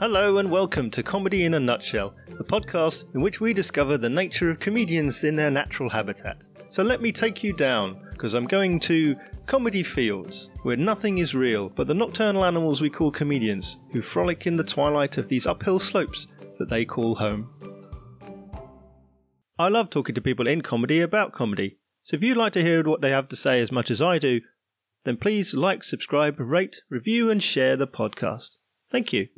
Hello and welcome to Comedy in a Nutshell, the podcast in which we discover the nature of comedians in their natural habitat. So let me take you down, because I'm going to comedy fields, where nothing is real but the nocturnal animals we call comedians, who frolic in the twilight of these uphill slopes that they call home. I love talking to people in comedy about comedy, so if you'd like to hear what they have to say as much as I do, then please like, subscribe, rate, review, and share the podcast. Thank you.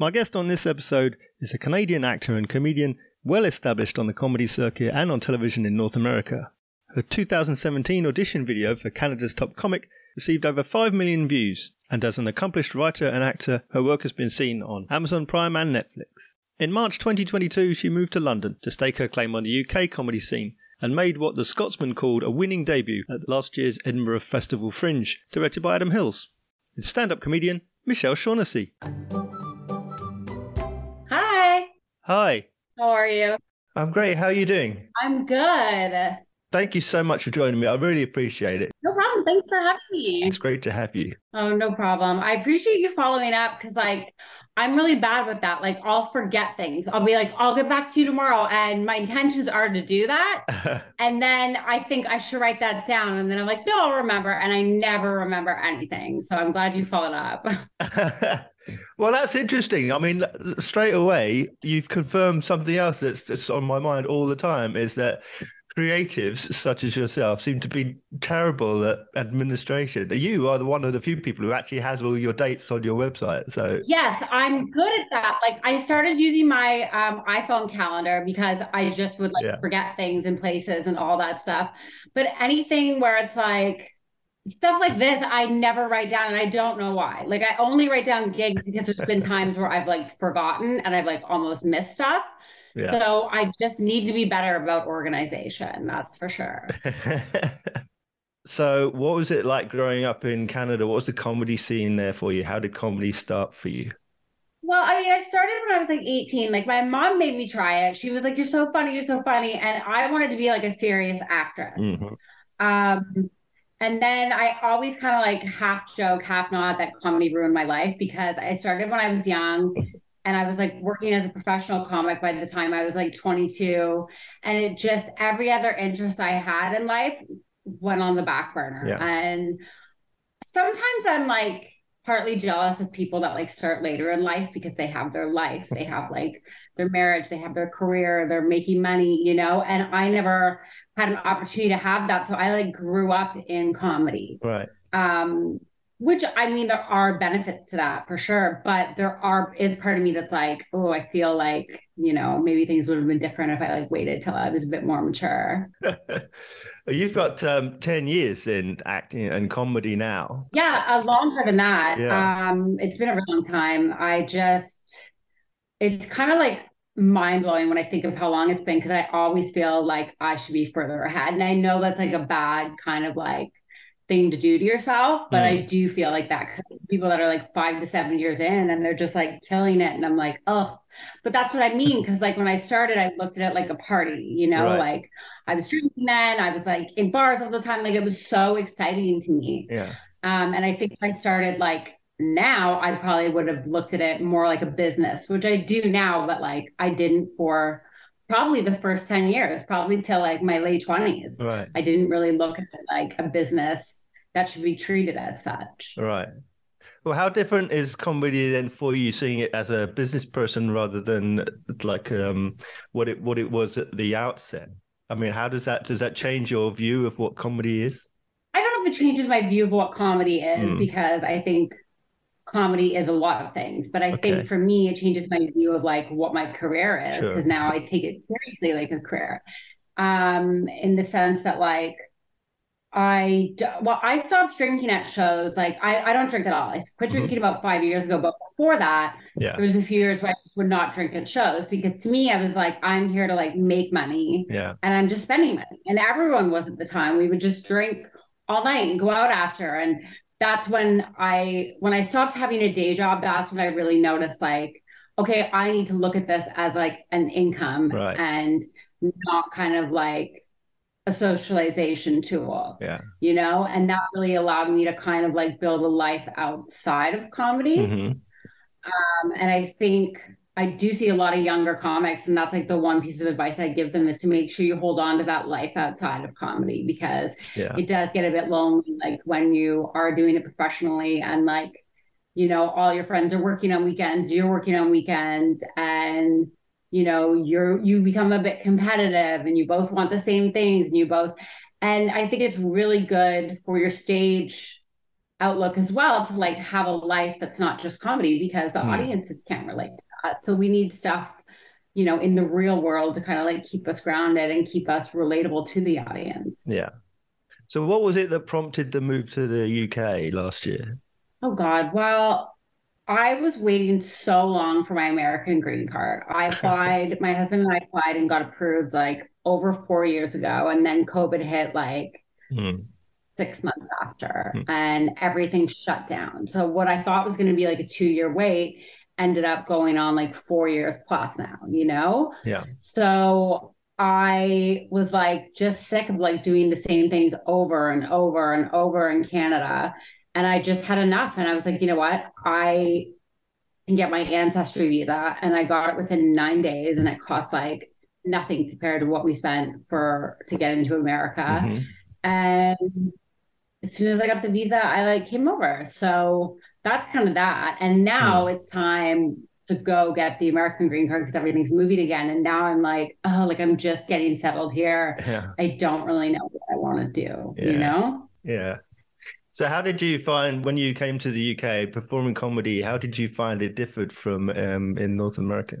My guest on this episode is a Canadian actor and comedian well established on the comedy circuit and on television in North America. Her 2017 audition video for Canada's Top Comic received over 5 million views, and as an accomplished writer and actor, her work has been seen on Amazon Prime and Netflix. In March 2022, she moved to London to stake her claim on the UK comedy scene and made what the Scotsman called a winning debut at last year's Edinburgh Festival Fringe, directed by Adam Hills. It's stand up comedian Michelle Shaughnessy. Hi. How are you? I'm great. How are you doing? I'm good. Thank you so much for joining me. I really appreciate it. No problem. Thanks for having me. It's great to have you. Oh, no problem. I appreciate you following up because, like, I'm really bad with that. Like, I'll forget things. I'll be like, I'll get back to you tomorrow. And my intentions are to do that. and then I think I should write that down. And then I'm like, no, I'll remember. And I never remember anything. So I'm glad you followed up. well, that's interesting. I mean, straight away, you've confirmed something else that's just on my mind all the time is that creatives such as yourself seem to be terrible at administration. You are the one of the few people who actually has all your dates on your website. So yes, I'm good at that. Like I started using my um, iPhone calendar because I just would like yeah. forget things and places and all that stuff. But anything where it's like stuff like this I never write down and I don't know why. Like I only write down gigs because there's been times where I've like forgotten and I've like almost missed stuff. Yeah. So I just need to be better about organization, that's for sure. so what was it like growing up in Canada? What was the comedy scene there for you? How did comedy start for you? Well, I mean, I started when I was like 18. Like my mom made me try it. She was like, You're so funny, you're so funny. And I wanted to be like a serious actress. Mm-hmm. Um and then I always kind of like half joke, half nod that comedy ruined my life because I started when I was young and I was like working as a professional comic by the time I was like 22. And it just, every other interest I had in life went on the back burner. Yeah. And sometimes I'm like, partly jealous of people that like start later in life because they have their life they have like their marriage they have their career they're making money you know and i never had an opportunity to have that so i like grew up in comedy right um which i mean there are benefits to that for sure but there are is part of me that's like oh i feel like you know maybe things would have been different if i like waited till i was a bit more mature You've got um, 10 years in acting and comedy now. Yeah, uh, longer than that. Yeah. Um, it's been a really long time. I just, it's kind of like mind blowing when I think of how long it's been because I always feel like I should be further ahead. And I know that's like a bad kind of like thing to do to yourself. But mm. I do feel like that because people that are like five to seven years in and they're just like killing it. And I'm like, oh, but that's what I mean. Cause like when I started, I looked at it like a party, you know, right. like I was drinking then, I was like in bars all the time. Like it was so exciting to me. Yeah. Um, and I think I started like now, I probably would have looked at it more like a business, which I do now, but like I didn't for probably the first 10 years, probably till like my late 20s. Right. I didn't really look at it like a business that should be treated as such. Right. Well, how different is comedy then for you seeing it as a business person rather than like um, what it what it was at the outset? I mean, how does that does that change your view of what comedy is? I don't know if it changes my view of what comedy is mm. because I think comedy is a lot of things but i okay. think for me it changes my view of like what my career is because sure. now i take it seriously like a career um in the sense that like I well, I stopped drinking at shows. Like I, I don't drink at all. I quit mm-hmm. drinking mm-hmm. about five years ago. But before that, yeah. there was a few years where I just would not drink at shows because to me, I was like, I'm here to like make money. Yeah. And I'm just spending money. And everyone was at the time. We would just drink all night and go out after. And that's when I when I stopped having a day job, that's when I really noticed like, okay, I need to look at this as like an income right. and not kind of like a socialization tool. Yeah. You know, and that really allowed me to kind of like build a life outside of comedy. Mm-hmm. Um, and I think I do see a lot of younger comics, and that's like the one piece of advice I give them is to make sure you hold on to that life outside of comedy because yeah. it does get a bit lonely, like when you are doing it professionally and like, you know, all your friends are working on weekends, you're working on weekends, and you know, you're you become a bit competitive and you both want the same things and you both and I think it's really good for your stage outlook as well to like have a life that's not just comedy because the mm. audiences can't relate. So we need stuff, you know, in the real world to kind of like keep us grounded and keep us relatable to the audience. Yeah. So what was it that prompted the move to the UK last year? Oh God. Well, I was waiting so long for my American green card. I applied, my husband and I applied and got approved like over four years ago. And then COVID hit like mm six months after mm-hmm. and everything shut down. So what I thought was going to be like a two year wait ended up going on like four years plus now, you know? Yeah. So I was like just sick of like doing the same things over and over and over in Canada. And I just had enough. And I was like, you know what? I can get my ancestry visa. And I got it within nine days and it cost like nothing compared to what we spent for to get into America. Mm-hmm. And as soon as I got the visa, I like came over. So that's kind of that. And now mm. it's time to go get the American green card because everything's moving again. And now I'm like, oh, like I'm just getting settled here. Yeah. I don't really know what I want to do, yeah. you know? Yeah. So how did you find when you came to the UK performing comedy? How did you find it differed from um, in North America?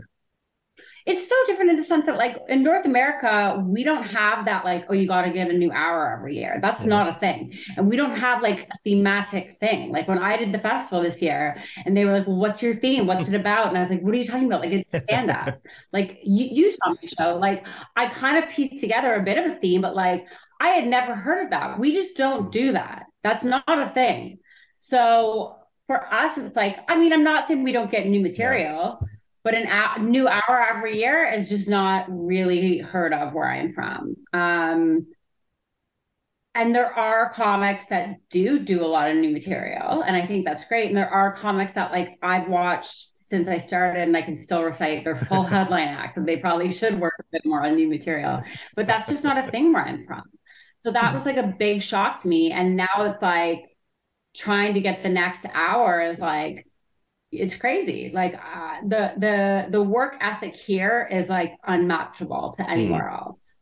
It's so different in the sense that like in North America, we don't have that like, oh, you got to get a new hour every year. That's mm-hmm. not a thing. And we don't have like a thematic thing. Like when I did the festival this year and they were like, well, what's your theme? What's it about? And I was like, what are you talking about? Like it's stand up. like you, you saw my show. Like I kind of pieced together a bit of a theme, but like I had never heard of that. We just don't do that. That's not a thing. So for us, it's like, I mean, I'm not saying we don't get new material. Yeah but an a- new hour every year is just not really heard of where I'm from. Um, and there are comics that do do a lot of new material, and I think that's great. And there are comics that like I've watched since I started, and I can still recite their full headline acts, and they probably should work a bit more on new material. But that's just not a thing where I'm from. So that was like a big shock to me. And now it's like trying to get the next hour is like it's crazy. Like uh, the the the work ethic here is like unmatchable to anywhere mm. else.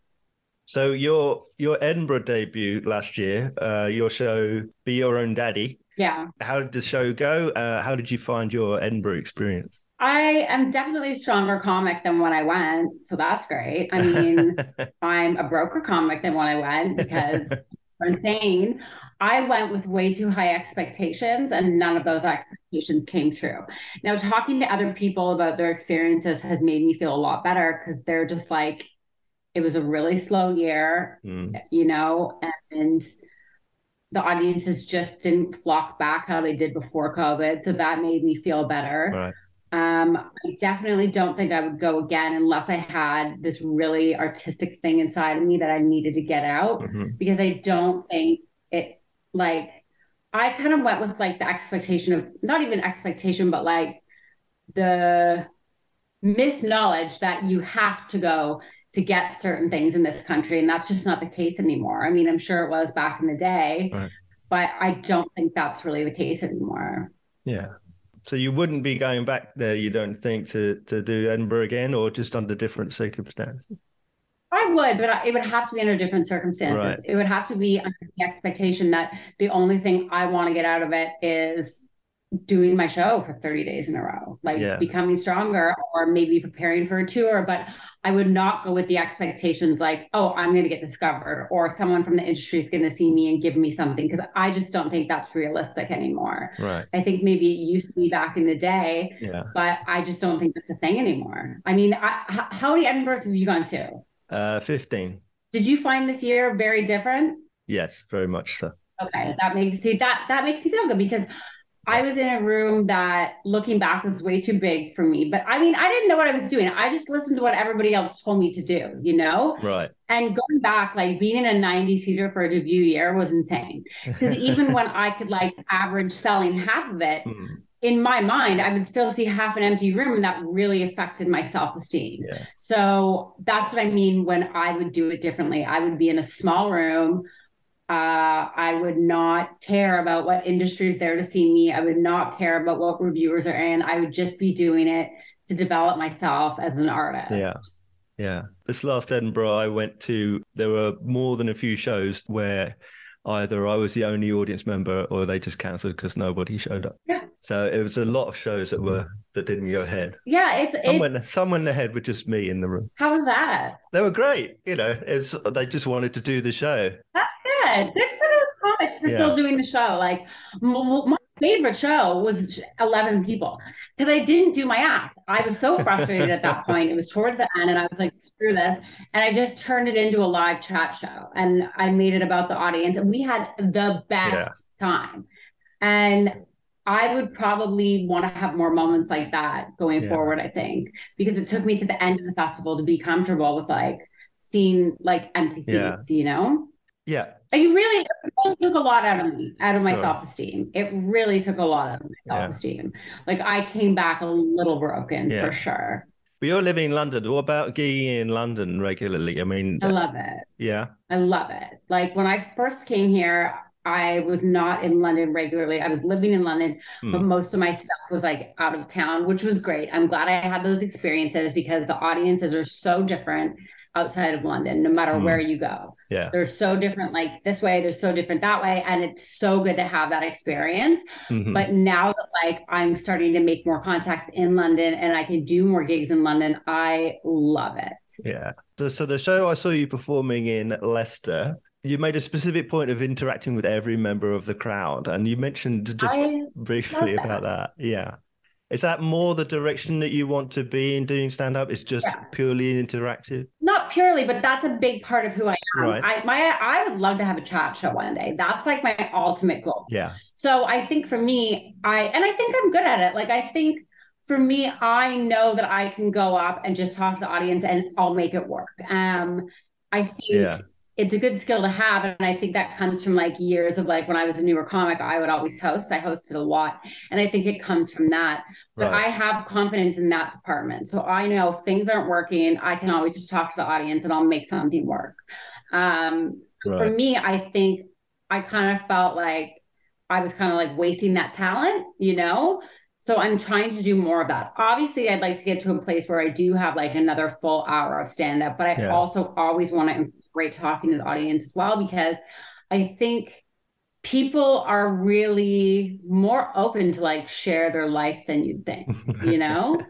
So your your Edinburgh debut last year, uh, your show "Be Your Own Daddy." Yeah. How did the show go? Uh, how did you find your Edinburgh experience? I am definitely a stronger comic than when I went, so that's great. I mean, I'm a broker comic than when I went because insane. I went with way too high expectations, and none of those expectations came true. Now, talking to other people about their experiences has made me feel a lot better because they're just like, it was a really slow year, mm. you know, and the audiences just didn't flock back how they did before COVID. So that made me feel better. Right. Um, I definitely don't think I would go again unless I had this really artistic thing inside of me that I needed to get out mm-hmm. because I don't think like I kind of went with like the expectation of not even expectation, but like the misknowledge that you have to go to get certain things in this country. And that's just not the case anymore. I mean, I'm sure it was back in the day, right. but I don't think that's really the case anymore. Yeah. So you wouldn't be going back there, you don't think, to to do Edinburgh again, or just under different circumstances? I would, but it would have to be under different circumstances. Right. It would have to be under the expectation that the only thing I want to get out of it is doing my show for 30 days in a row, like yeah. becoming stronger or maybe preparing for a tour. But I would not go with the expectations like, oh, I'm going to get discovered or someone from the industry is going to see me and give me something. Cause I just don't think that's realistic anymore. Right. I think maybe it used to be back in the day, yeah. but I just don't think that's a thing anymore. I mean, I, how many Edinburghs have you gone to? Uh, 15. Did you find this year very different? Yes, very much so. Okay, that makes see that that makes me feel good because I was in a room that looking back was way too big for me. But I mean, I didn't know what I was doing. I just listened to what everybody else told me to do, you know? Right. And going back, like being in a 90 seater for a debut year was insane. Because even when I could like average selling half of it, mm. In my mind, I would still see half an empty room, and that really affected my self esteem. Yeah. So that's what I mean when I would do it differently. I would be in a small room. Uh, I would not care about what industry is there to see me. I would not care about what reviewers are in. I would just be doing it to develop myself as an artist. Yeah. Yeah. This last Edinburgh I went to, there were more than a few shows where either I was the only audience member or they just cancelled because nobody showed up. Yeah. So it was a lot of shows that were mm. that didn't go ahead. Yeah, it's Some it, went, some ahead with just me in the room. how was that? They were great. You know, it's they just wanted to do the show. That's good. Good for those comics for Yeah. still doing the show. Like m- m- my favorite show was 11 people because I didn't do my act. I was so frustrated at that point. It was towards the end, and I was like, screw this. And I just turned it into a live chat show and I made it about the audience. And we had the best time. And I would probably want to have more moments like that going Yeah. forward, I think, because it took me to the end of the festival to be comfortable with like seeing like empty seats, Yeah. you know? Yeah. Like it really, it really took a lot out of me, out of my self esteem. It really took a lot out of my self esteem. Like I came back a little broken Yeah. for sure. But you're living in London. What about gigging in London regularly? I mean, I love it. yeah. I love it. Like when I first came here, I was not in London regularly. I was living in London, but Hmm. most of my stuff was like out of town, which was great. I'm glad I had those experiences because the audiences are so different outside of London, no matter Hmm. where you go. Yeah. They're so different, like this way, they're so different that way. And it's so good to have that experience. Mhm. But now that like I'm starting to make more contacts in London and I can do more gigs in London, I love it. Yeah. So, so the show I saw you performing in Leicester, you made a specific point of interacting with every member of the crowd, and you mentioned just I briefly about that. Yeah. Is that more the direction that you want to be in doing stand up? It's just Yeah. purely interactive? not purely, but that's a big part of who I am. Right. I my I would love to have a chat show one day. That's like my ultimate goal. Yeah. So I think for me, I and I think I'm good at it. Like I think for me, I know that I can go up and just talk to the audience and I'll make it work. Um I think Yeah. It's a good skill to have. And I think that comes from like years of like when I was a newer comic, I would always host. I hosted a lot. And I think it comes from that. But Right. I have confidence in that department. So I know if things aren't working, I can always just talk to the audience and I'll make something work. Um, for me, I think I kind of felt like I was kind of like wasting that talent, you know? So I'm trying to do more of that. Obviously, I'd like to get to a place where I do have like another full hour of stand up, but I Yeah. also always want to incorporate talking to the audience as well because I think people are really more open to like share their life than you'd think, you know?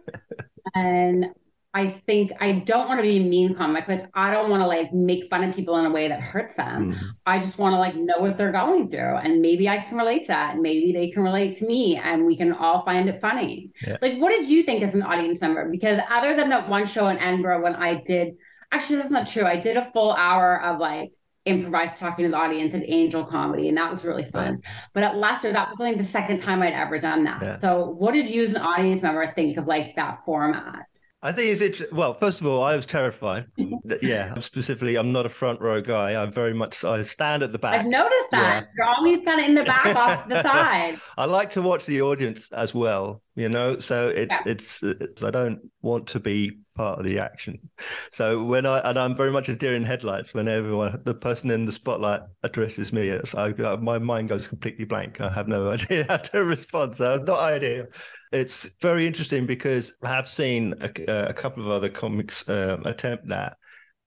and I think I don't want to be a mean comic. Like I don't want to like make fun of people in a way that hurts them. Mhm. I just want to like know what they're going through. And maybe I can relate to that. And maybe they can relate to me and we can all find it funny. Yeah. Like, what did you think as an audience member? Because other than that one show in Edinburgh when I did, actually, that's not true. I did a full hour of like improvised talking to the audience at Angel Comedy, and that was really fun. But at Leicester, that was only the second time I'd ever done that. Yeah. So, what did you as an audience member think of like that format? I think it's int- well. First of all, I was terrified. Mm-hmm. Yeah, specifically, I'm not a front row guy. I'm very much I stand at the back. I've noticed that you're always kind of in the back off to the side. I like to watch the audience as well. You know, so it's Yeah. it's, it's I don't want to be part of the action. So when I and I'm very much a deer in headlights when everyone the person in the spotlight addresses me. It's I, uh, my mind goes completely blank. I have no idea how to respond. So I've no idea. It's very interesting because I have seen a, a couple of other comics um, attempt that,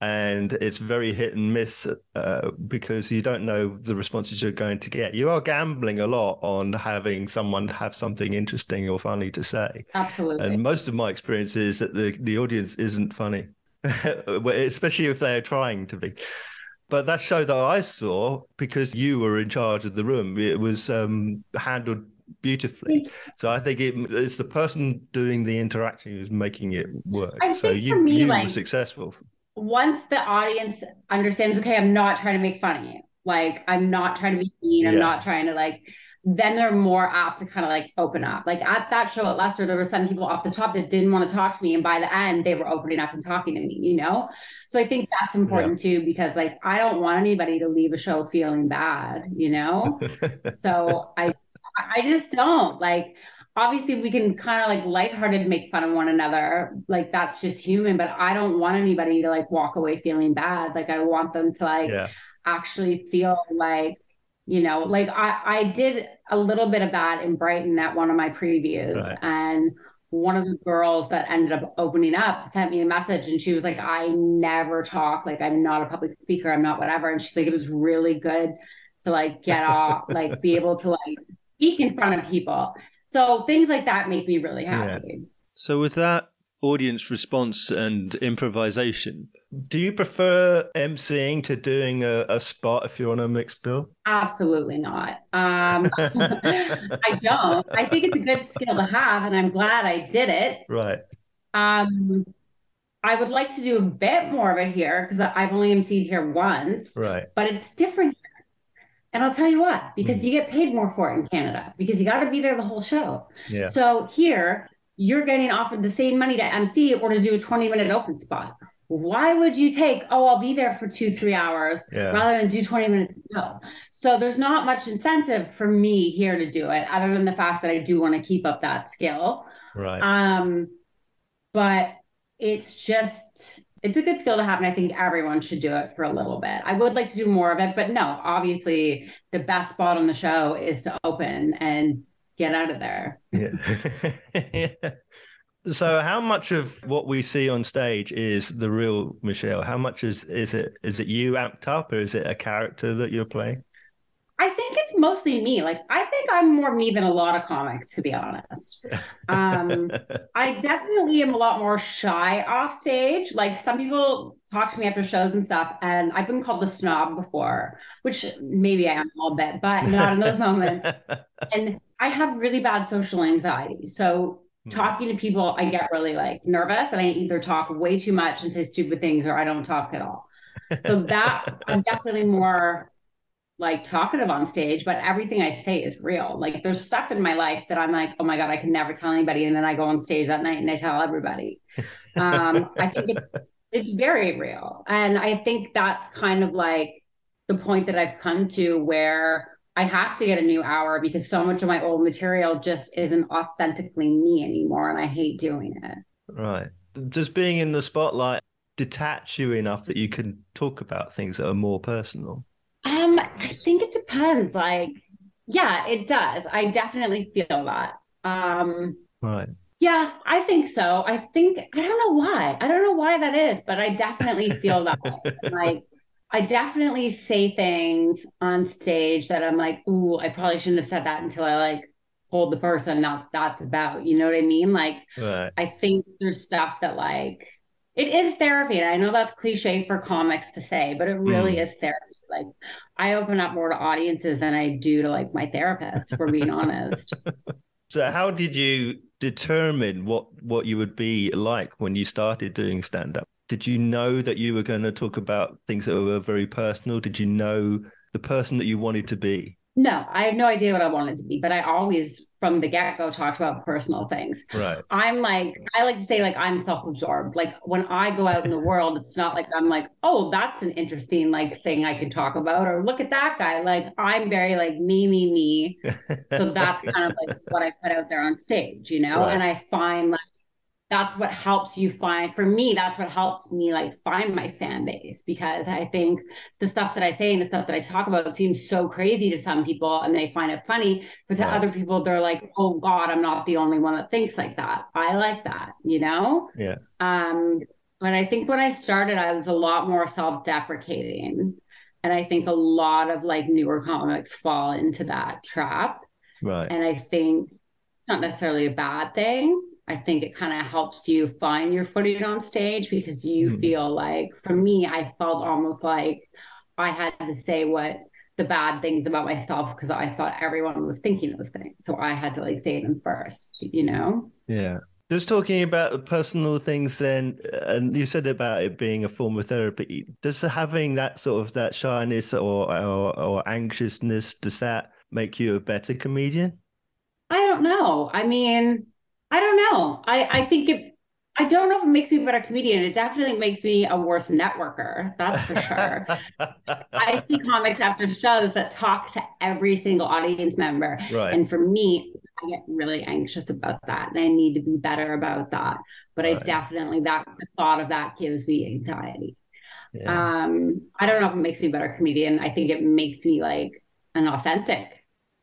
and it's very hit and miss uh, because you don't know the responses you're going to get. You are gambling a lot on having someone have something interesting or funny to say, Absolutely. and most of my experience is that the the audience isn't funny, especially if they're trying to be. But that show that I saw, because you were in charge of the room, it was um, handled beautifully. So I think it, it's the person doing the interaction who's making it work. I so you, for me, you like- were successful. Once the audience understands, okay, I'm not trying to make fun of you. Like, I'm not trying to be mean. I'm Yeah. not trying to like, then they're more apt to kind of like open up. Like at that show at Leicester, there were some people off the top that didn't want to talk to me. And by the end, they were opening up and talking to me, you know? So I think that's important too, because like, I don't want anybody to leave a show feeling bad, you know? so I I just don't like obviously we can kind of like lighthearted make fun of one another. Like that's just human, but I don't want anybody to like walk away feeling bad. Like I want them to like yeah. actually feel like, you know, like I, I did a little bit of that in Brighton at one of my previews. Right. And one of the girls that ended up opening up sent me a message and she was like, I never talk. Like I'm not a public speaker. I'm not whatever. And she's like, it was really good to like get off, like be able to like speak in front of people. So things like that make me really happy. Yeah. So with that audience response and improvisation, do you prefer emceeing to doing a, a spot if you're on a mixed bill? Absolutely not. Um, I don't. I think it's a good skill to have, and I'm glad I did it. Right. Um, I would like to do a bit more of it here because I've only emceed here once. Right. But it's different and I'll tell you what, because mm. you get paid more for it in Canada because you got to be there the whole show. Yeah. So here, you're getting offered the same money to MC or to do a 20 minute open spot. Why would you take, oh, I'll be there for two, three hours yeah. rather than do 20 minutes? No. So there's not much incentive for me here to do it, other than the fact that I do want to keep up that skill. Right. Um, but it's just it's a good skill to have and i think everyone should do it for a little bit. I would like to do more of it but no obviously the best spot on the show is to open and get out of there. Yeah. so how much of what we see on stage is the real michelle? How much is is it is it you amped up or is it a character that you're playing I think it's mostly me. Like I think I'm more me than a lot of comics, to be honest. Um, I definitely am a lot more shy off stage. Like some people talk to me after shows and stuff, and I've been called the snob before, which maybe I am a little bit, but not in those moments. And I have really bad social anxiety, so hmm. talking to people, I get really like nervous, and I either talk way too much and say stupid things, or I don't talk at all. So that I'm definitely more like talkative on stage, but everything I say is real. Like there's stuff in my life that I'm like, oh my God, I can never tell anybody. And then I go on stage that night and I tell everybody. Um, I think it's it's very real. And I think that's kind of like the point that I've come to where I have to get a new hour because so much of my old material just isn't authentically me anymore. And I hate doing it. Right. Just being in the spotlight detach you enough that you can talk about things that are more personal. Um, I think it depends. Like, yeah, it does. I definitely feel that. Um, right. Yeah, I think so. I think I don't know why. I don't know why that is, but I definitely feel that. like, I definitely say things on stage that I'm like, ooh, I probably shouldn't have said that until I like told the person not that's about. You know what I mean? Like, right. I think there's stuff that like it is therapy. And I know that's cliche for comics to say, but it really mm. is therapy. Like I open up more to audiences than I do to like my therapist, for being honest. So how did you determine what what you would be like when you started doing stand up? Did you know that you were going to talk about things that were very personal? Did you know the person that you wanted to be? No, I have no idea what I wanted to be, but I always from the get-go talked about personal things. Right. I'm like, I like to say like I'm self-absorbed. Like when I go out in the world, it's not like I'm like, oh, that's an interesting like thing I could talk about, or look at that guy. Like I'm very like me, me, me. so that's kind of like what I put out there on stage, you know? Right. And I find like that's what helps you find for me that's what helps me like find my fan base because i think the stuff that i say and the stuff that i talk about seems so crazy to some people and they find it funny but to other people they're like oh god i'm not the only one that thinks like that. I like that you know? Yeah. Um but i think when i started i was a lot more self-deprecating and i think a lot of like newer comics fall into that trap. Right. And i think it's not necessarily a bad thing I think it kind of helps you find your footing on stage because you mm-hmm. feel like, for me, I felt almost like I had to say what the bad things about myself because I thought everyone was thinking those things. So I had to like say them first, you know? Yeah. Just talking about personal things, then, and you said about it being a form of therapy. Does having that sort of that shyness or, or, or anxiousness does that make you a better comedian? I don't know. I mean, I don't know. I I think it. I don't know if it makes me a better comedian. It definitely makes me a worse networker. That's for sure. I see comics after shows that talk to every single audience member. Right. And for me, I get really anxious about that and I need to be better about that. But right. I definitely that the thought of that gives me anxiety. Yeah. Um, I don't know if it makes me a better comedian. I think it makes me like an authentic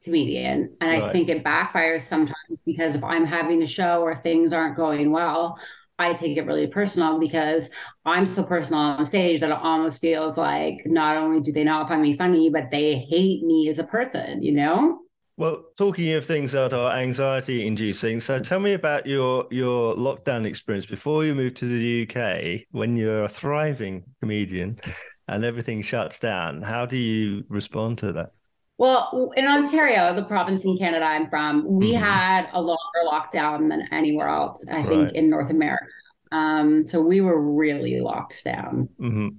comedian. And right. I think it backfires sometimes because if I'm having a show or things aren't going well, I take it really personal because I'm so personal on stage that it almost feels like not only do they not find me funny, but they hate me as a person, you know? Well, talking of things that are anxiety inducing, so tell me about your your lockdown experience before you moved to the UK when you're a thriving comedian and everything shuts down. How do you respond to that? Well, in Ontario, the province in Canada I'm from, we mm-hmm. had a longer lockdown than anywhere else, I right. think, in North America. Um, so we were really locked down. Mm-hmm.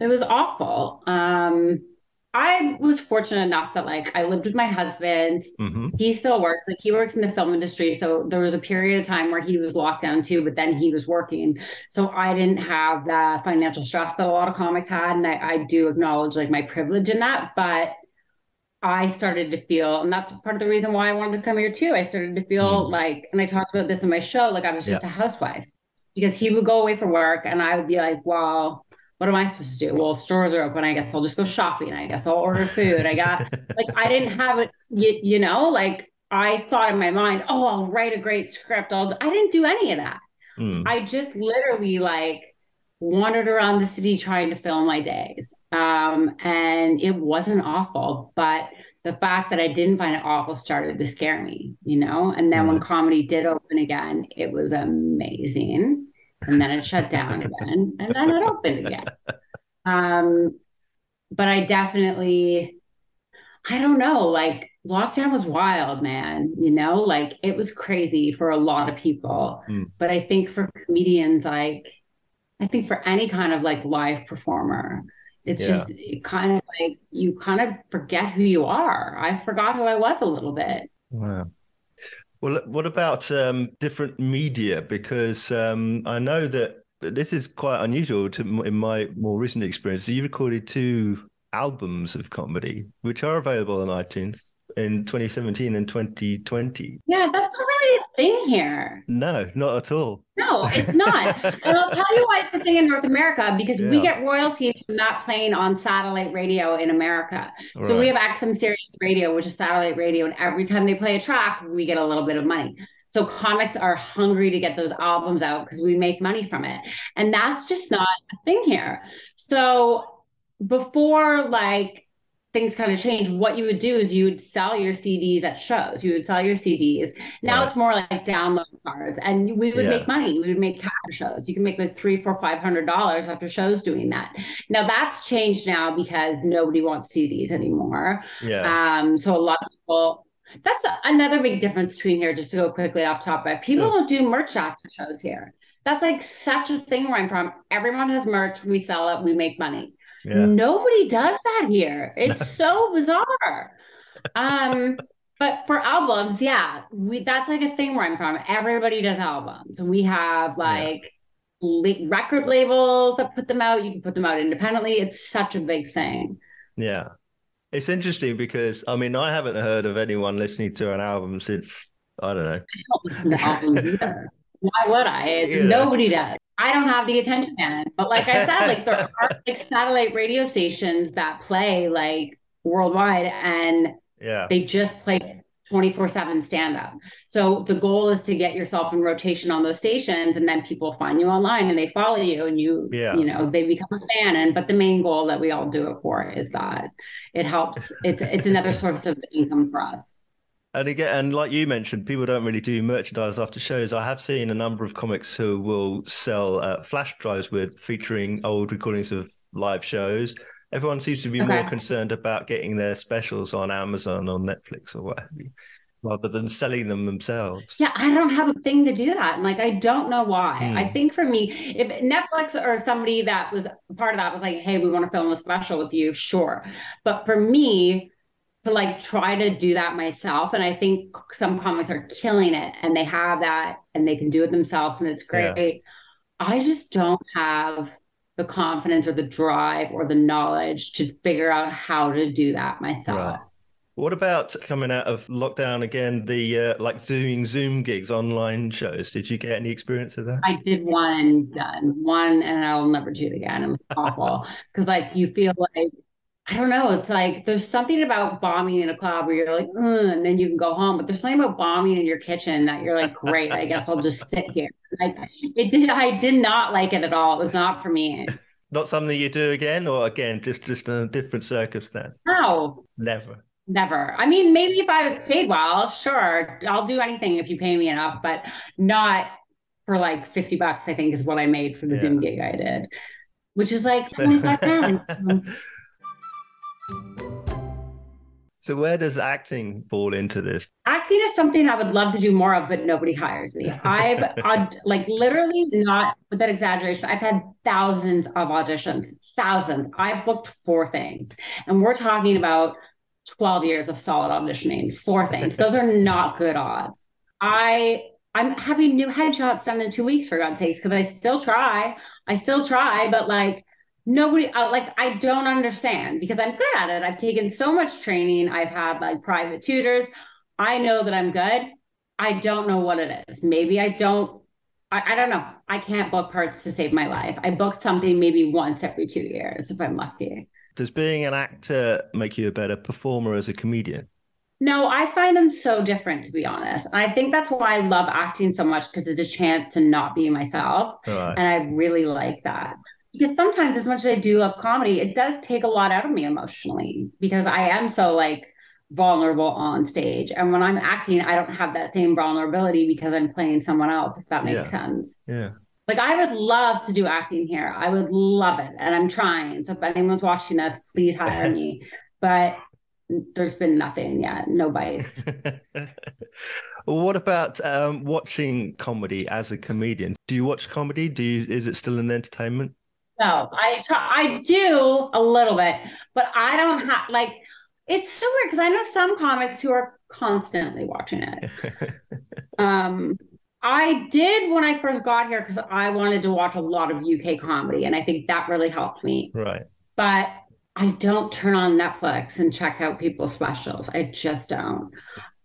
It was awful. Um, I was fortunate enough that like I lived with my husband. Mm-hmm. He still works, like he works in the film industry. So there was a period of time where he was locked down too, but then he was working. So I didn't have the financial stress that a lot of comics had. And I, I do acknowledge like my privilege in that. But I started to feel, and that's part of the reason why I wanted to come here too. I started to feel mm-hmm. like, and I talked about this in my show, like I was just yeah. a housewife because he would go away for work and I would be like, well, what am I supposed to do? Well, stores are open. I guess I'll just go shopping. I guess I'll order food. I got like I didn't have it, you, you, know, like I thought in my mind, oh, I'll write a great script. I'll I didn't do any of that. Mm. I just literally like wandered around the city trying to fill my days. Um, and it wasn't awful, but the fact that I didn't find it awful started to scare me, you know? And then mm. when comedy did open again, it was amazing and then it shut down again and then it opened again um but i definitely i don't know like lockdown was wild man you know like it was crazy for a lot of people mm. but i think for comedians like i think for any kind of like live performer it's yeah. just kind of like you kind of forget who you are i forgot who i was a little bit wow well, what about um, different media? Because um, I know that this is quite unusual to in my more recent experience. You recorded two albums of comedy, which are available on iTunes in 2017 and 2020. Yeah, that's not really a thing here. No, not at all. No, it's not. and I'll tell you why it's a thing in North America because yeah. we get royalties from that playing on satellite radio in America. So we have XM Sirius Radio, which is satellite radio, and every time they play a track, we get a little bit of money. So comics are hungry to get those albums out because we make money from it. And that's just not a thing here. So before like things kind of changed, what you would do is you would sell your CDs at shows. You would sell your CDs. Now right. it's more like download cards, and we would yeah. make money. We would make cash shows. You can make like three, four, five hundred dollars after shows doing that. Now that's changed now because nobody wants CDs anymore. Yeah. Um. So a lot of people. That's another big difference between here. Just to go quickly off topic, people yeah. don't do merch after shows here. That's like such a thing where I'm from. Everyone has merch. We sell it. We make money. Yeah. Nobody does that here. It's so bizarre. Um, but for albums, yeah, we that's like a thing where I'm from. Everybody does albums. We have like yeah. record labels that put them out. You can put them out independently. It's such a big thing. Yeah. It's interesting because I mean I haven't heard of anyone listening to an album since I don't know. I don't listen to albums either. Why would I? Yeah. Nobody does. I don't have the attention span. But like I said, like there are like satellite radio stations that play like worldwide and yeah. they just play 24 7 stand up. So the goal is to get yourself in rotation on those stations and then people find you online and they follow you and you, yeah. you know, they become a fan. And but the main goal that we all do it for is that it helps. It's it's another source of income for us. And again, and like you mentioned, people don't really do merchandise after shows. I have seen a number of comics who will sell uh, flash drives with featuring old recordings of live shows. Everyone seems to be okay. more concerned about getting their specials on Amazon or Netflix or what have you, rather than selling them themselves. Yeah, I don't have a thing to do that. And like, I don't know why. Hmm. I think for me, if Netflix or somebody that was part of that was like, hey, we want to film a special with you, sure. But for me, to like try to do that myself. And I think some comics are killing it and they have that and they can do it themselves and it's great. Yeah. I just don't have the confidence or the drive or the knowledge to figure out how to do that myself. Right. What about coming out of lockdown again? The uh, like doing Zoom gigs, online shows. Did you get any experience of that? I did one done one, and I'll never do it again. It was awful because like you feel like I don't know. It's like there's something about bombing in a club where you're like, and then you can go home. But there's something about bombing in your kitchen that you're like, great. I guess I'll just sit here. Like it did. I did not like it at all. It was not for me. Not something you do again, or again, just just in a different circumstance. No, never. Never. I mean, maybe if I was paid well, sure, I'll do anything if you pay me enough, but not for like 50 bucks, I think is what I made for the yeah. Zoom gig I did, which is like 25 pounds. So where does acting fall into this? Acting is something I would love to do more of, but nobody hires me. I've like literally not with that exaggeration. I've had thousands of auditions, thousands. I've booked four things, and we're talking about 12 years of solid auditioning, four things. Those are not good odds. I I'm having new headshots done in two weeks for God's sakes, because I still try. I still try, but like nobody uh, like I don't understand because I'm good at it. I've taken so much training. I've had like private tutors. I know that I'm good. I don't know what it is. Maybe I don't I, I don't know. I can't book parts to save my life. I book something maybe once every two years if I'm lucky. Does being an actor make you a better performer as a comedian? No, I find them so different, to be honest. I think that's why I love acting so much because it's a chance to not be myself. Right. And I really like that. Because sometimes, as much as I do love comedy, it does take a lot out of me emotionally because I am so like vulnerable on stage. And when I'm acting, I don't have that same vulnerability because I'm playing someone else, if that makes yeah. sense. Yeah. Like I would love to do acting here. I would love it. And I'm trying. So if anyone's watching this, please hire me. But there's been nothing yet, no bites. what about um, watching comedy as a comedian? Do you watch comedy? Do you is it still an entertainment? No, I try, I do a little bit, but I don't have like it's so weird because I know some comics who are constantly watching it. um I did when I first got here because I wanted to watch a lot of UK comedy, and I think that really helped me. Right. But I don't turn on Netflix and check out people's specials. I just don't.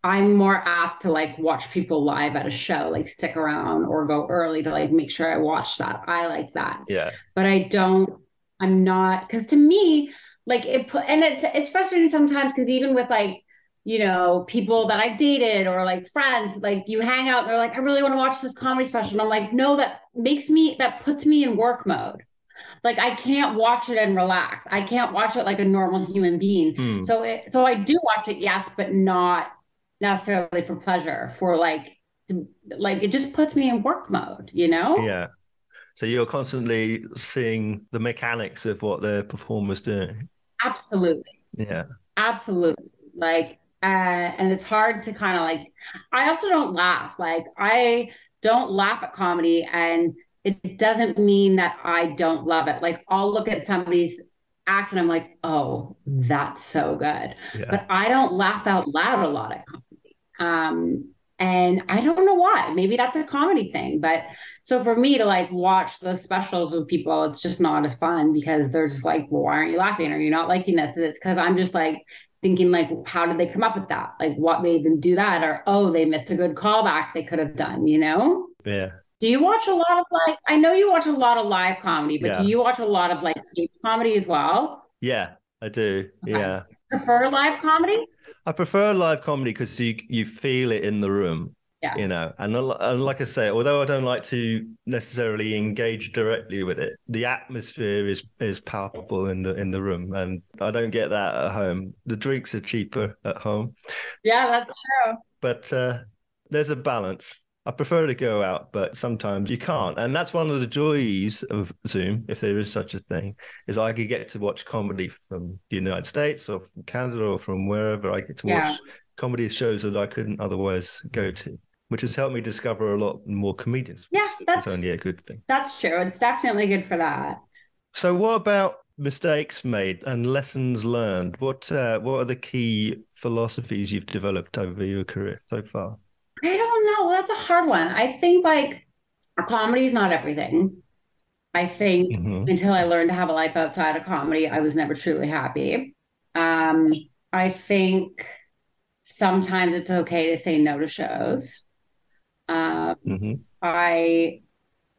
I'm more apt to like watch people live at a show, like stick around or go early to like make sure I watch that. I like that. Yeah. But I don't, I'm not, because to me, like it put, and it's, it's frustrating sometimes because even with like, you know, people that I've dated or like friends, like you hang out and they're like, I really want to watch this comedy special. And I'm like, no, that makes me, that puts me in work mode. Like I can't watch it and relax. I can't watch it like a normal human being. Hmm. So, it, so I do watch it, yes, but not necessarily for pleasure. For like, like it just puts me in work mode. You know? Yeah. So you're constantly seeing the mechanics of what the performer's doing. Absolutely. Yeah. Absolutely. Like uh, and it's hard to kind of like i also don't laugh like i don't laugh at comedy and it doesn't mean that i don't love it like i'll look at somebody's act and i'm like oh that's so good yeah. but i don't laugh out loud a lot at comedy um and i don't know why. Maybe that's a comedy thing but so for me to like watch the specials with people it's just not as fun because they're just like well why aren't you laughing? Are you not liking this? It's because i'm just like thinking like how did they come up with that? Like what made them do that? Or oh they missed a good callback they could have done you know? Yeah. Do you watch a lot of like i know you watch a lot of live comedy but yeah. do you watch a lot of like stage comedy as well? Yeah i do. Okay. yeah. Prefer live comedy i prefer live comedy because you you feel it in the room yeah. You know, and, and like I say, although I don't like to necessarily engage directly with it, the atmosphere is is palpable in the in the room, and I don't get that at home. The drinks are cheaper at home. Yeah, that's true. But uh, there's a balance. I prefer to go out, but sometimes you can't. And that's one of the joys of Zoom, if there is such a thing, is I could get to watch comedy from the United States or from Canada or from wherever I get to yeah. watch comedy shows that I couldn't otherwise go to which has helped me discover a lot more comedians. Yeah, that's only a good thing. That's true. It's definitely good for that. So, what about mistakes made and lessons learned? What uh, what are the key philosophies you've developed over your career so far? Don't know. That's a hard one. I think like comedy is not everything. I think mm-hmm. until I learned to have a life outside of comedy, I was never truly happy. Um, I think sometimes it's okay to say no to shows. Um, mm-hmm. I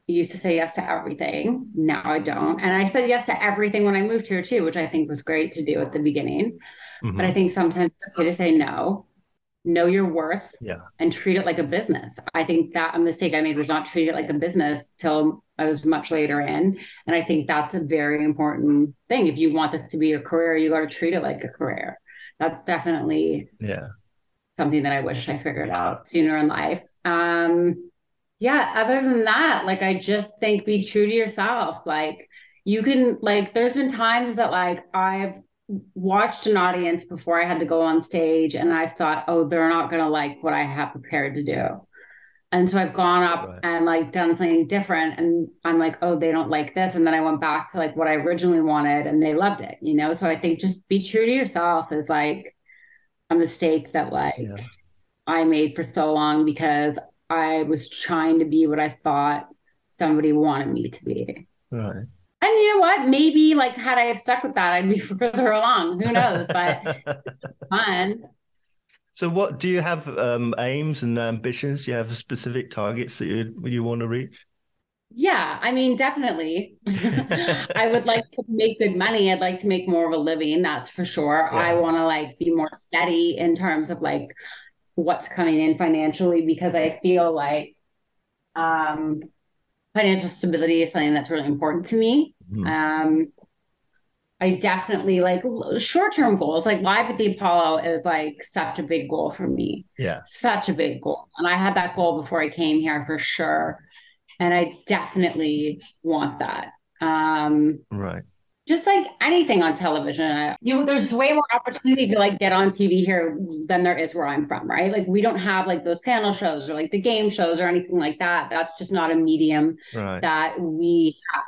used to say yes to everything. Now I don't. And I said yes to everything when I moved here too, which I think was great to do at the beginning. Mm-hmm. But I think sometimes it's okay to say no, know your worth, yeah, and treat it like a business. I think that a mistake I made was not treat it like a business till I was much later in. And I think that's a very important thing. If you want this to be a career, you got to treat it like a career. That's definitely yeah something that I wish I figured out sooner in life. Um, yeah, other than that, like I just think be true to yourself. Like you can like there's been times that like I've watched an audience before I had to go on stage and I thought, oh, they're not gonna like what I have prepared to do. And so I've gone up right. and like done something different and I'm like, oh, they don't like this. And then I went back to like what I originally wanted and they loved it, you know? So I think just be true to yourself is like a mistake that like yeah. I made for so long because I was trying to be what I thought somebody wanted me to be. Right. And you know what? Maybe like had I have stuck with that, I'd be further along. Who knows? But fun. So, what do you have um, aims and ambitions? Do you have specific targets that you you want to reach? Yeah, I mean, definitely. I would like to make good money. I'd like to make more of a living. That's for sure. Yeah. I want to like be more steady in terms of like what's coming in financially because I feel like um, financial stability is something that's really important to me. Mm-hmm. Um, I definitely like short term goals. Like live at the Apollo is like such a big goal for me. Yeah. Such a big goal. And I had that goal before I came here for sure. And I definitely want that. Um, right just like anything on television you know there's way more opportunity to like get on tv here than there is where i'm from right like we don't have like those panel shows or like the game shows or anything like that that's just not a medium right. that we have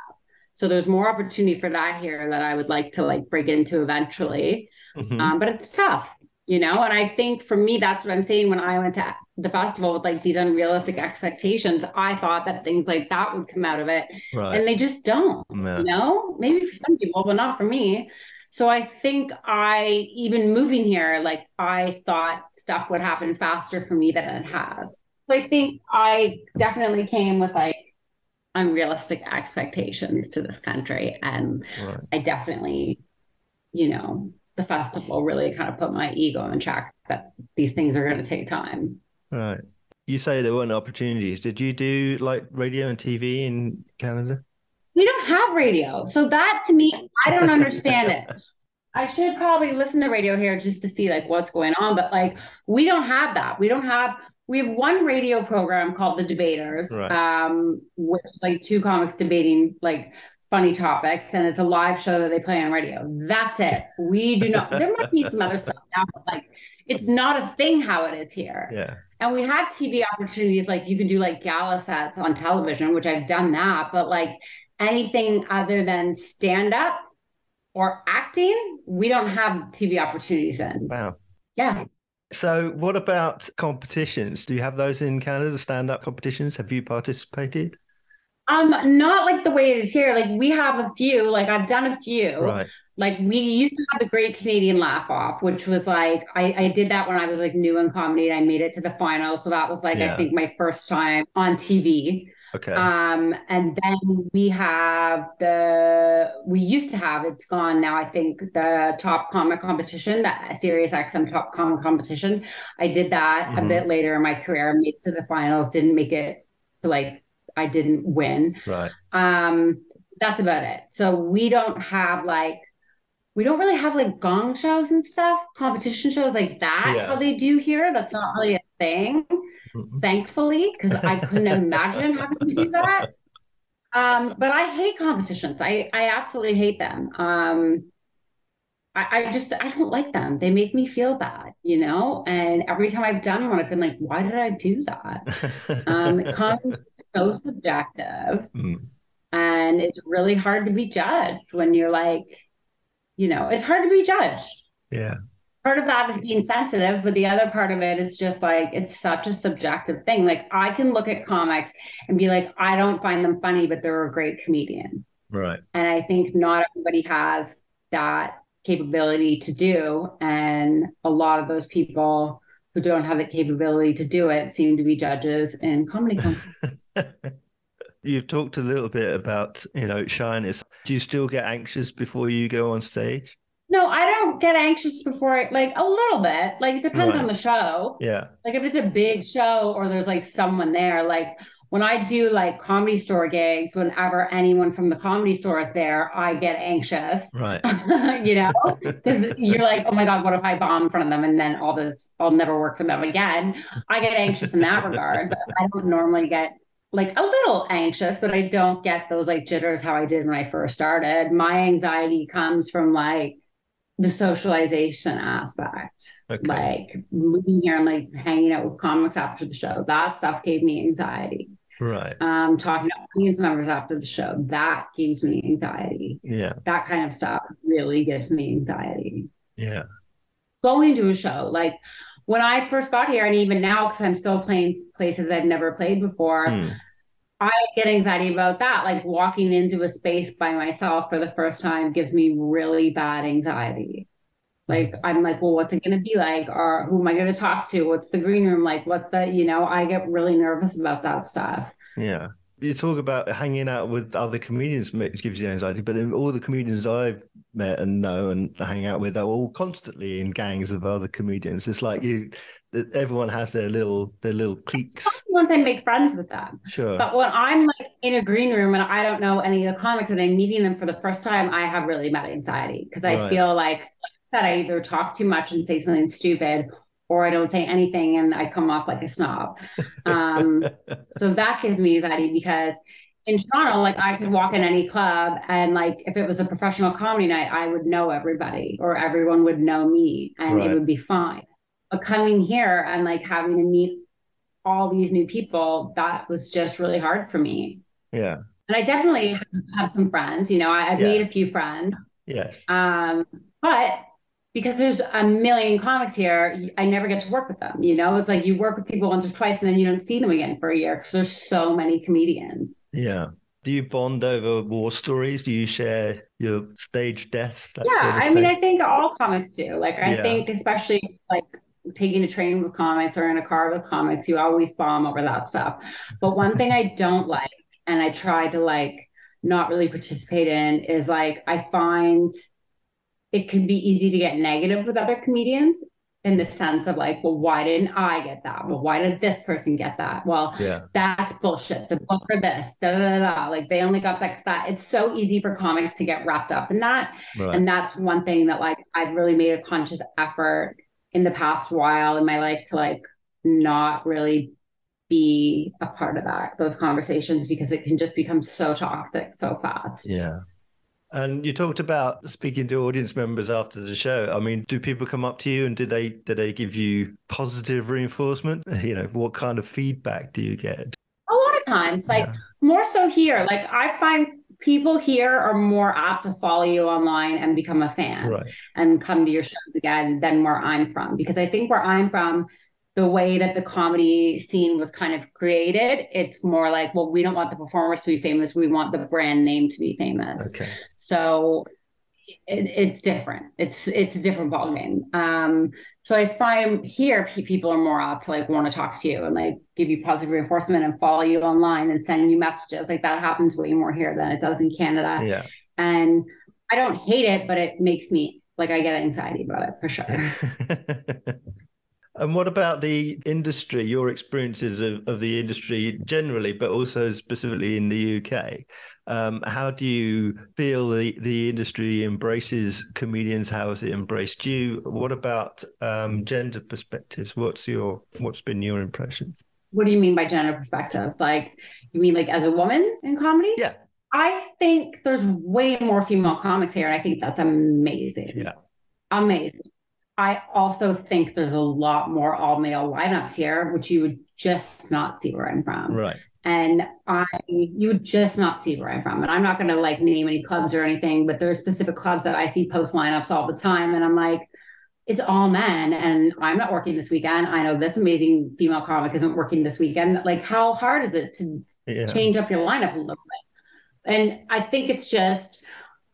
so there's more opportunity for that here that i would like to like break into eventually mm-hmm. um, but it's tough you know and i think for me that's what i'm saying when i went to the festival with like these unrealistic expectations i thought that things like that would come out of it right. and they just don't yeah. you know maybe for some people but not for me so i think i even moving here like i thought stuff would happen faster for me than it has so i think i definitely came with like unrealistic expectations to this country and right. i definitely you know the festival really kind of put my ego in check that these things are going to take time. Right. You say there weren't opportunities. Did you do like radio and TV in Canada? We don't have radio. So that to me, I don't understand it. I should probably listen to radio here just to see like what's going on. But like we don't have that. We don't have we have one radio program called The Debaters, right. um, which is like two comics debating like funny topics and it's a live show that they play on radio. That's it. We do not, there might be some other stuff now, but like it's not a thing how it is here. Yeah. And we have TV opportunities like you can do like gala sets on television, which I've done that, but like anything other than stand up or acting, we don't have TV opportunities in. Wow. Yeah. So, what about competitions? Do you have those in Canada, stand up competitions? Have you participated? Um, not like the way it is here. Like we have a few, like I've done a few. Right. Like we used to have the Great Canadian Laugh Off, which was like I, I did that when I was like new in comedy and I made it to the final. So that was like yeah. I think my first time on TV. Okay. Um, and then we have the we used to have it's gone now. I think the top comic competition, that Sirius XM top comic competition. I did that mm-hmm. a bit later in my career, made to the finals, didn't make it to like I didn't win. Right. Um, that's about it. So we don't have like we don't really have like gong shows and stuff, competition shows like that, yeah. how they do here. That's not really a thing. Thankfully, because I couldn't imagine having to do that. Um, but I hate competitions. I I absolutely hate them. Um, I, I, just I don't like them. They make me feel bad, you know. And every time I've done one, I've been like, why did I do that? um, comes so subjective, mm. and it's really hard to be judged when you're like, you know, it's hard to be judged. Yeah. Part of that is being sensitive, but the other part of it is just like it's such a subjective thing. Like I can look at comics and be like, I don't find them funny, but they're a great comedian. Right. And I think not everybody has that capability to do. And a lot of those people who don't have the capability to do it seem to be judges in comedy companies. You've talked a little bit about, you know, shyness. Do you still get anxious before you go on stage? No, I don't get anxious before like a little bit. Like it depends right. on the show. Yeah. Like if it's a big show or there's like someone there, like when I do like comedy store gigs, whenever anyone from the comedy store is there, I get anxious. Right. you know, because you're like, oh my God, what if I bomb in front of them and then all this, I'll never work for them again. I get anxious in that regard, but I don't normally get like a little anxious, but I don't get those like jitters how I did when I first started. My anxiety comes from like the socialization aspect. Okay. Like moving here and like hanging out with comics after the show. That stuff gave me anxiety. Right. Um, talking to audience members after the show, that gives me anxiety. Yeah. That kind of stuff really gives me anxiety. Yeah. Going to a show, like when I first got here, and even now, because I'm still playing places I've never played before, hmm. I get anxiety about that. Like walking into a space by myself for the first time gives me really bad anxiety. Like mm-hmm. I'm like, well, what's it going to be like? Or who am I going to talk to? What's the green room like? What's that? you know, I get really nervous about that stuff. Yeah. You talk about hanging out with other comedians gives you anxiety, but all the comedians I've met and know and hang out with are all constantly in gangs of other comedians. It's like you everyone has their little their little cliques. Once I make friends with them, sure. But when I'm like in a green room and I don't know any of the comics and I'm meeting them for the first time, I have really bad anxiety because I right. feel like, like I said, I either talk too much and say something stupid, or I don't say anything and I come off like a snob. Um, so that gives me anxiety because in Toronto, like I could walk in any club and like if it was a professional comedy night, I would know everybody or everyone would know me and right. it would be fine. But coming here and like having to meet all these new people, that was just really hard for me. Yeah. And I definitely have some friends, you know, I, have yeah. made a few friends. Yes. Um, but because there's a million comics here, I never get to work with them. You know, it's like you work with people once or twice and then you don't see them again for a year because there's so many comedians. Yeah. Do you bond over war stories? Do you share your stage deaths? Yeah, sort of I mean, I think all comics do. Like, I yeah. think especially like taking a train with comics or in a car with comics, you always bomb over that stuff. But one thing I don't like, and I try to like not really participate in, is like I find it can be easy to get negative with other comedians in the sense of like, well, why didn't I get that? Well, why did this person get that? Well, yeah. that's bullshit. The book for this, da, da, da, da. Like they only got that, that. It's so easy for comics to get wrapped up in that. Right. And that's one thing that like I've really made a conscious effort in the past while in my life to like not really be a part of that those conversations because it can just become so toxic so fast yeah and you talked about speaking to audience members after the show. I mean, do people come up to you and do they do they give you positive reinforcement? You know, what kind of feedback do you get? A lot of times, like yeah. more so here. Like I find people here are more apt to follow you online and become a fan right. and come to your shows again than where I'm from. Because I think where I'm from, the way that the comedy scene was kind of created, it's more like, well, we don't want the performers to be famous. We want the brand name to be famous. Okay. So it, it's different. It's it's a different ballgame. Um, so if I'm here people are more apt to like want to talk to you and like give you positive reinforcement and follow you online and send you messages. Like that happens way more here than it does in Canada. Yeah. And I don't hate it, but it makes me like I get anxiety about it for sure. And what about the industry, your experiences of, of the industry generally, but also specifically in the UK? Um, how do you feel the, the industry embraces comedians? How has it embraced you? What about um, gender perspectives? What's your what's been your impressions? What do you mean by gender perspectives? Like you mean like as a woman in comedy? Yeah. I think there's way more female comics here, and I think that's amazing. Yeah. Amazing. I also think there's a lot more all male lineups here, which you would just not see where I'm from. Right. And I, you would just not see where I'm from. And I'm not going to like name any clubs or anything, but there are specific clubs that I see post lineups all the time. And I'm like, it's all men and I'm not working this weekend. I know this amazing female comic isn't working this weekend. Like, how hard is it to yeah. change up your lineup a little bit? And I think it's just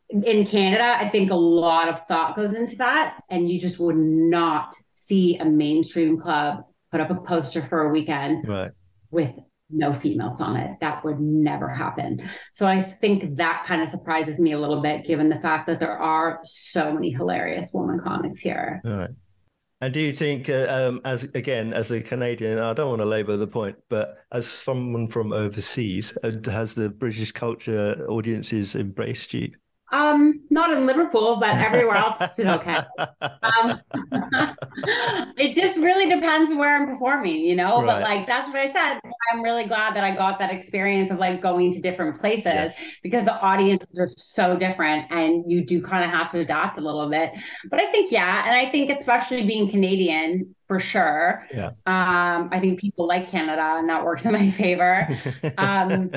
in Canada, I think a lot of thought goes into that, and you just would not see a mainstream club put up a poster for a weekend right. with no females on it. That would never happen. So I think that kind of surprises me a little bit, given the fact that there are so many hilarious woman comics here. All right. And do you think, uh, um, as again, as a Canadian, I don't want to labour the point, but as someone from overseas, uh, has the British culture audiences embraced you? Um, not in Liverpool, but everywhere else it's been okay. Um, it just really depends where I'm performing, you know. Right. But like that's what I said. I'm really glad that I got that experience of like going to different places yes. because the audiences are so different, and you do kind of have to adapt a little bit. But I think yeah, and I think especially being Canadian for sure. Yeah. Um, I think people like Canada, and that works in my favor. Um,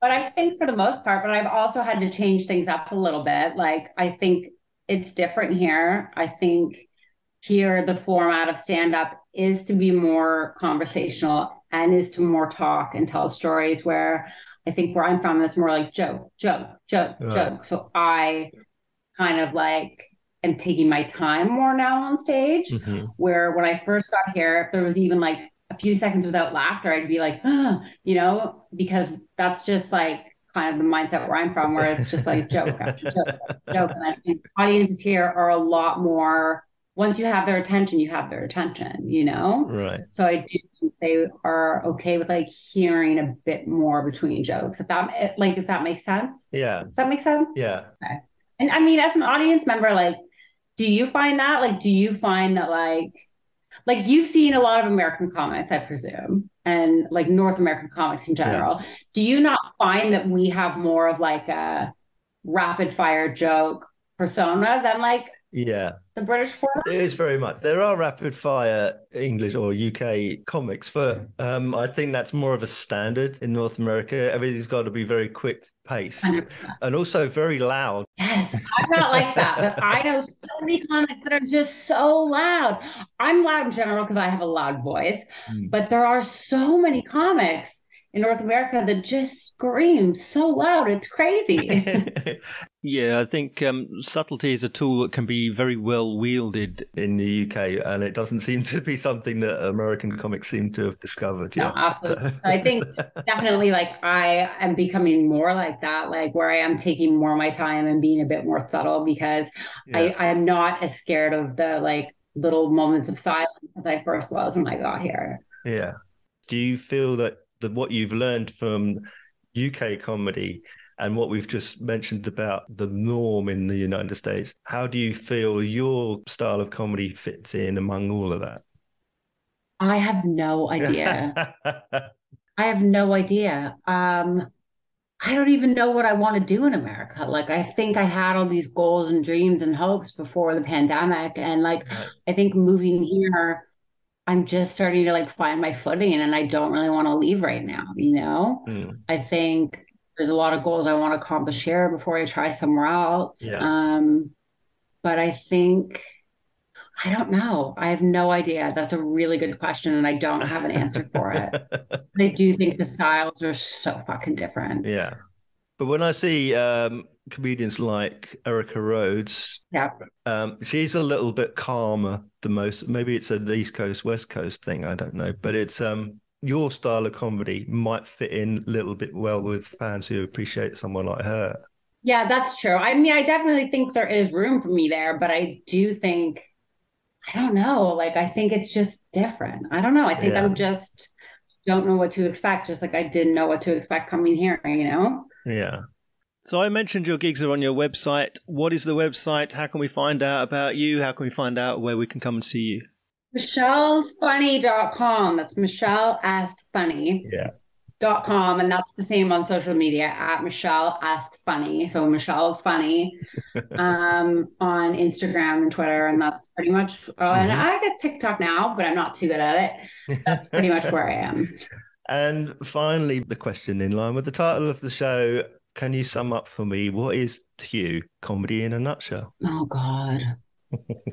but I think for the most part, but I've also had to change things up a little bit. Like I think it's different here. I think here the format of stand up is to be more conversational and is to more talk and tell stories where I think where I'm from, it's more like joke, joke, joke, right. joke. So I kind of like am taking my time more now on stage. Mm-hmm. Where when I first got here, if there was even like a few seconds without laughter, I'd be like, oh, you know, because that's just like kind of the mindset where I'm from, where it's just like joke after joke, joke. And I think audiences here are a lot more. Once you have their attention, you have their attention. You know, right? So I do think they are okay with like hearing a bit more between jokes. If that like if that makes sense. Yeah. Does that make sense? Yeah. Okay. And I mean, as an audience member, like, do you find that? Like, do you find that like like you've seen a lot of American comics, I presume, and like North American comics in general. Yeah. Do you not find that we have more of like a rapid fire joke persona than like yeah the British format? It is very much. There are rapid fire English or UK comics, but um, I think that's more of a standard in North America. Everything's got to be very quick paced 100%. and also very loud. Yes, I'm not like that, but I know so many comics that are just so loud. I'm loud in general because I have a loud voice, mm. but there are so many comics in North America that just screams so loud. It's crazy. yeah, I think um, subtlety is a tool that can be very well wielded in the UK, and it doesn't seem to be something that American comics seem to have discovered. No, absolutely. so I think definitely like I am becoming more like that, like where I am taking more of my time and being a bit more subtle because yeah. I, I am not as scared of the like little moments of silence as I first was when I got here. Yeah. Do you feel that the what you've learned from UK comedy and what we've just mentioned about the norm in the United States, how do you feel your style of comedy fits in among all of that? I have no idea. I have no idea. Um, I don't even know what I want to do in America. Like, I think I had all these goals and dreams and hopes before the pandemic. And like, I think moving here I'm just starting to like find my footing and I don't really want to leave right now, you know? Mm. I think there's a lot of goals I want to accomplish here before I try somewhere else. Yeah. Um, but I think I don't know. I have no idea. That's a really good question, and I don't have an answer for it. I do think the styles are so fucking different. Yeah. But when I see um, comedians like Erica Rhodes, yeah, um, she's a little bit calmer the most. Maybe it's an East Coast West Coast thing. I don't know, but it's um, your style of comedy might fit in a little bit well with fans who appreciate someone like her. Yeah, that's true. I mean, I definitely think there is room for me there, but I do think I don't know. Like, I think it's just different. I don't know. I think yeah. I'm just don't know what to expect, just like I didn't know what to expect coming here, you know? Yeah. So I mentioned your gigs are on your website. What is the website? How can we find out about you? How can we find out where we can come and see you? Michelle'sFunny.com. That's Michelle S. Funny. Yeah. Dot com and that's the same on social media at Michelle S Funny. So Michelle's Funny um, on Instagram and Twitter, and that's pretty much. Uh, mm-hmm. And I guess TikTok now, but I'm not too good at it. That's pretty much where I am. And finally, the question in line with the title of the show can you sum up for me what is to you comedy in a nutshell? Oh, God.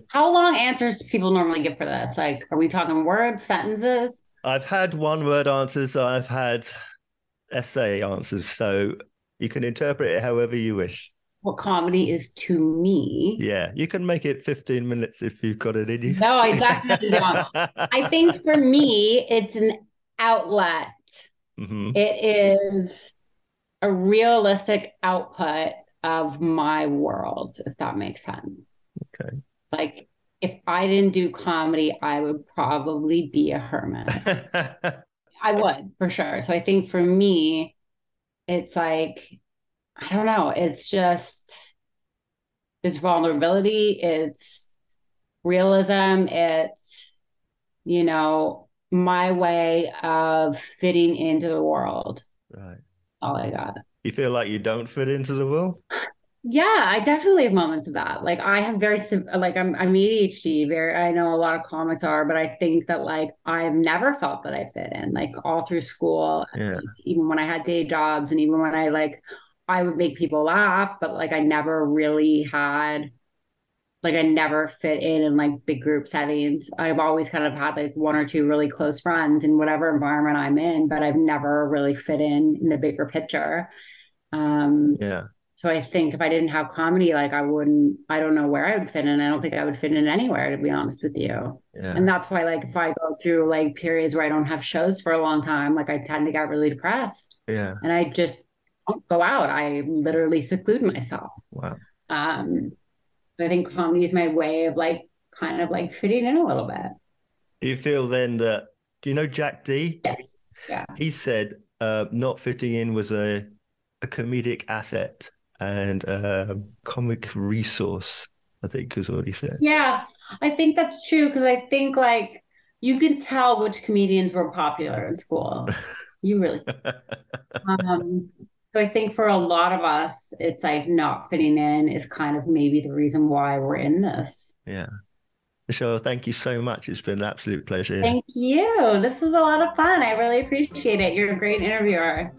How long answers do people normally give for this? Like, are we talking words, sentences? I've had one word answers, I've had essay answers. So you can interpret it however you wish. what comedy is to me. Yeah, you can make it 15 minutes if you've got it in you. No, I definitely don't. I think for me, it's an outlet. Mm-hmm. It is a realistic output of my world, if that makes sense. Okay. Like if I didn't do comedy, I would probably be a hermit. I would for sure. So I think for me, it's like, I don't know, it's just it's vulnerability, it's realism, it's, you know, my way of fitting into the world. Right. All I got. You feel like you don't fit into the world? Yeah, I definitely have moments of that. Like I have very like I'm I'm ADHD. Very I know a lot of comics are, but I think that like I've never felt that I fit in. Like all through school, yeah. even when I had day jobs, and even when I like I would make people laugh, but like I never really had like I never fit in in like big group settings. I've always kind of had like one or two really close friends in whatever environment I'm in, but I've never really fit in in the bigger picture. Um, yeah. So I think if I didn't have comedy, like I wouldn't, I don't know where I would fit in. I don't think I would fit in anywhere, to be honest with you. Yeah. And that's why, like, if I go through like periods where I don't have shows for a long time, like I tend to get really depressed. Yeah. And I just don't go out. I literally seclude myself. Wow. Um, I think comedy is my way of like kind of like fitting in a little bit. Do you feel then that, do you know Jack Dee? Yes. Yeah. He said uh, not fitting in was a a comedic asset and a comic resource. I think is what he said. Yeah, I think that's true because I think like you can tell which comedians were popular in school. You really. um, so I think for a lot of us, it's like not fitting in is kind of maybe the reason why we're in this. Yeah. Michelle, thank you so much. It's been an absolute pleasure. Thank you. This was a lot of fun. I really appreciate it. You're a great interviewer.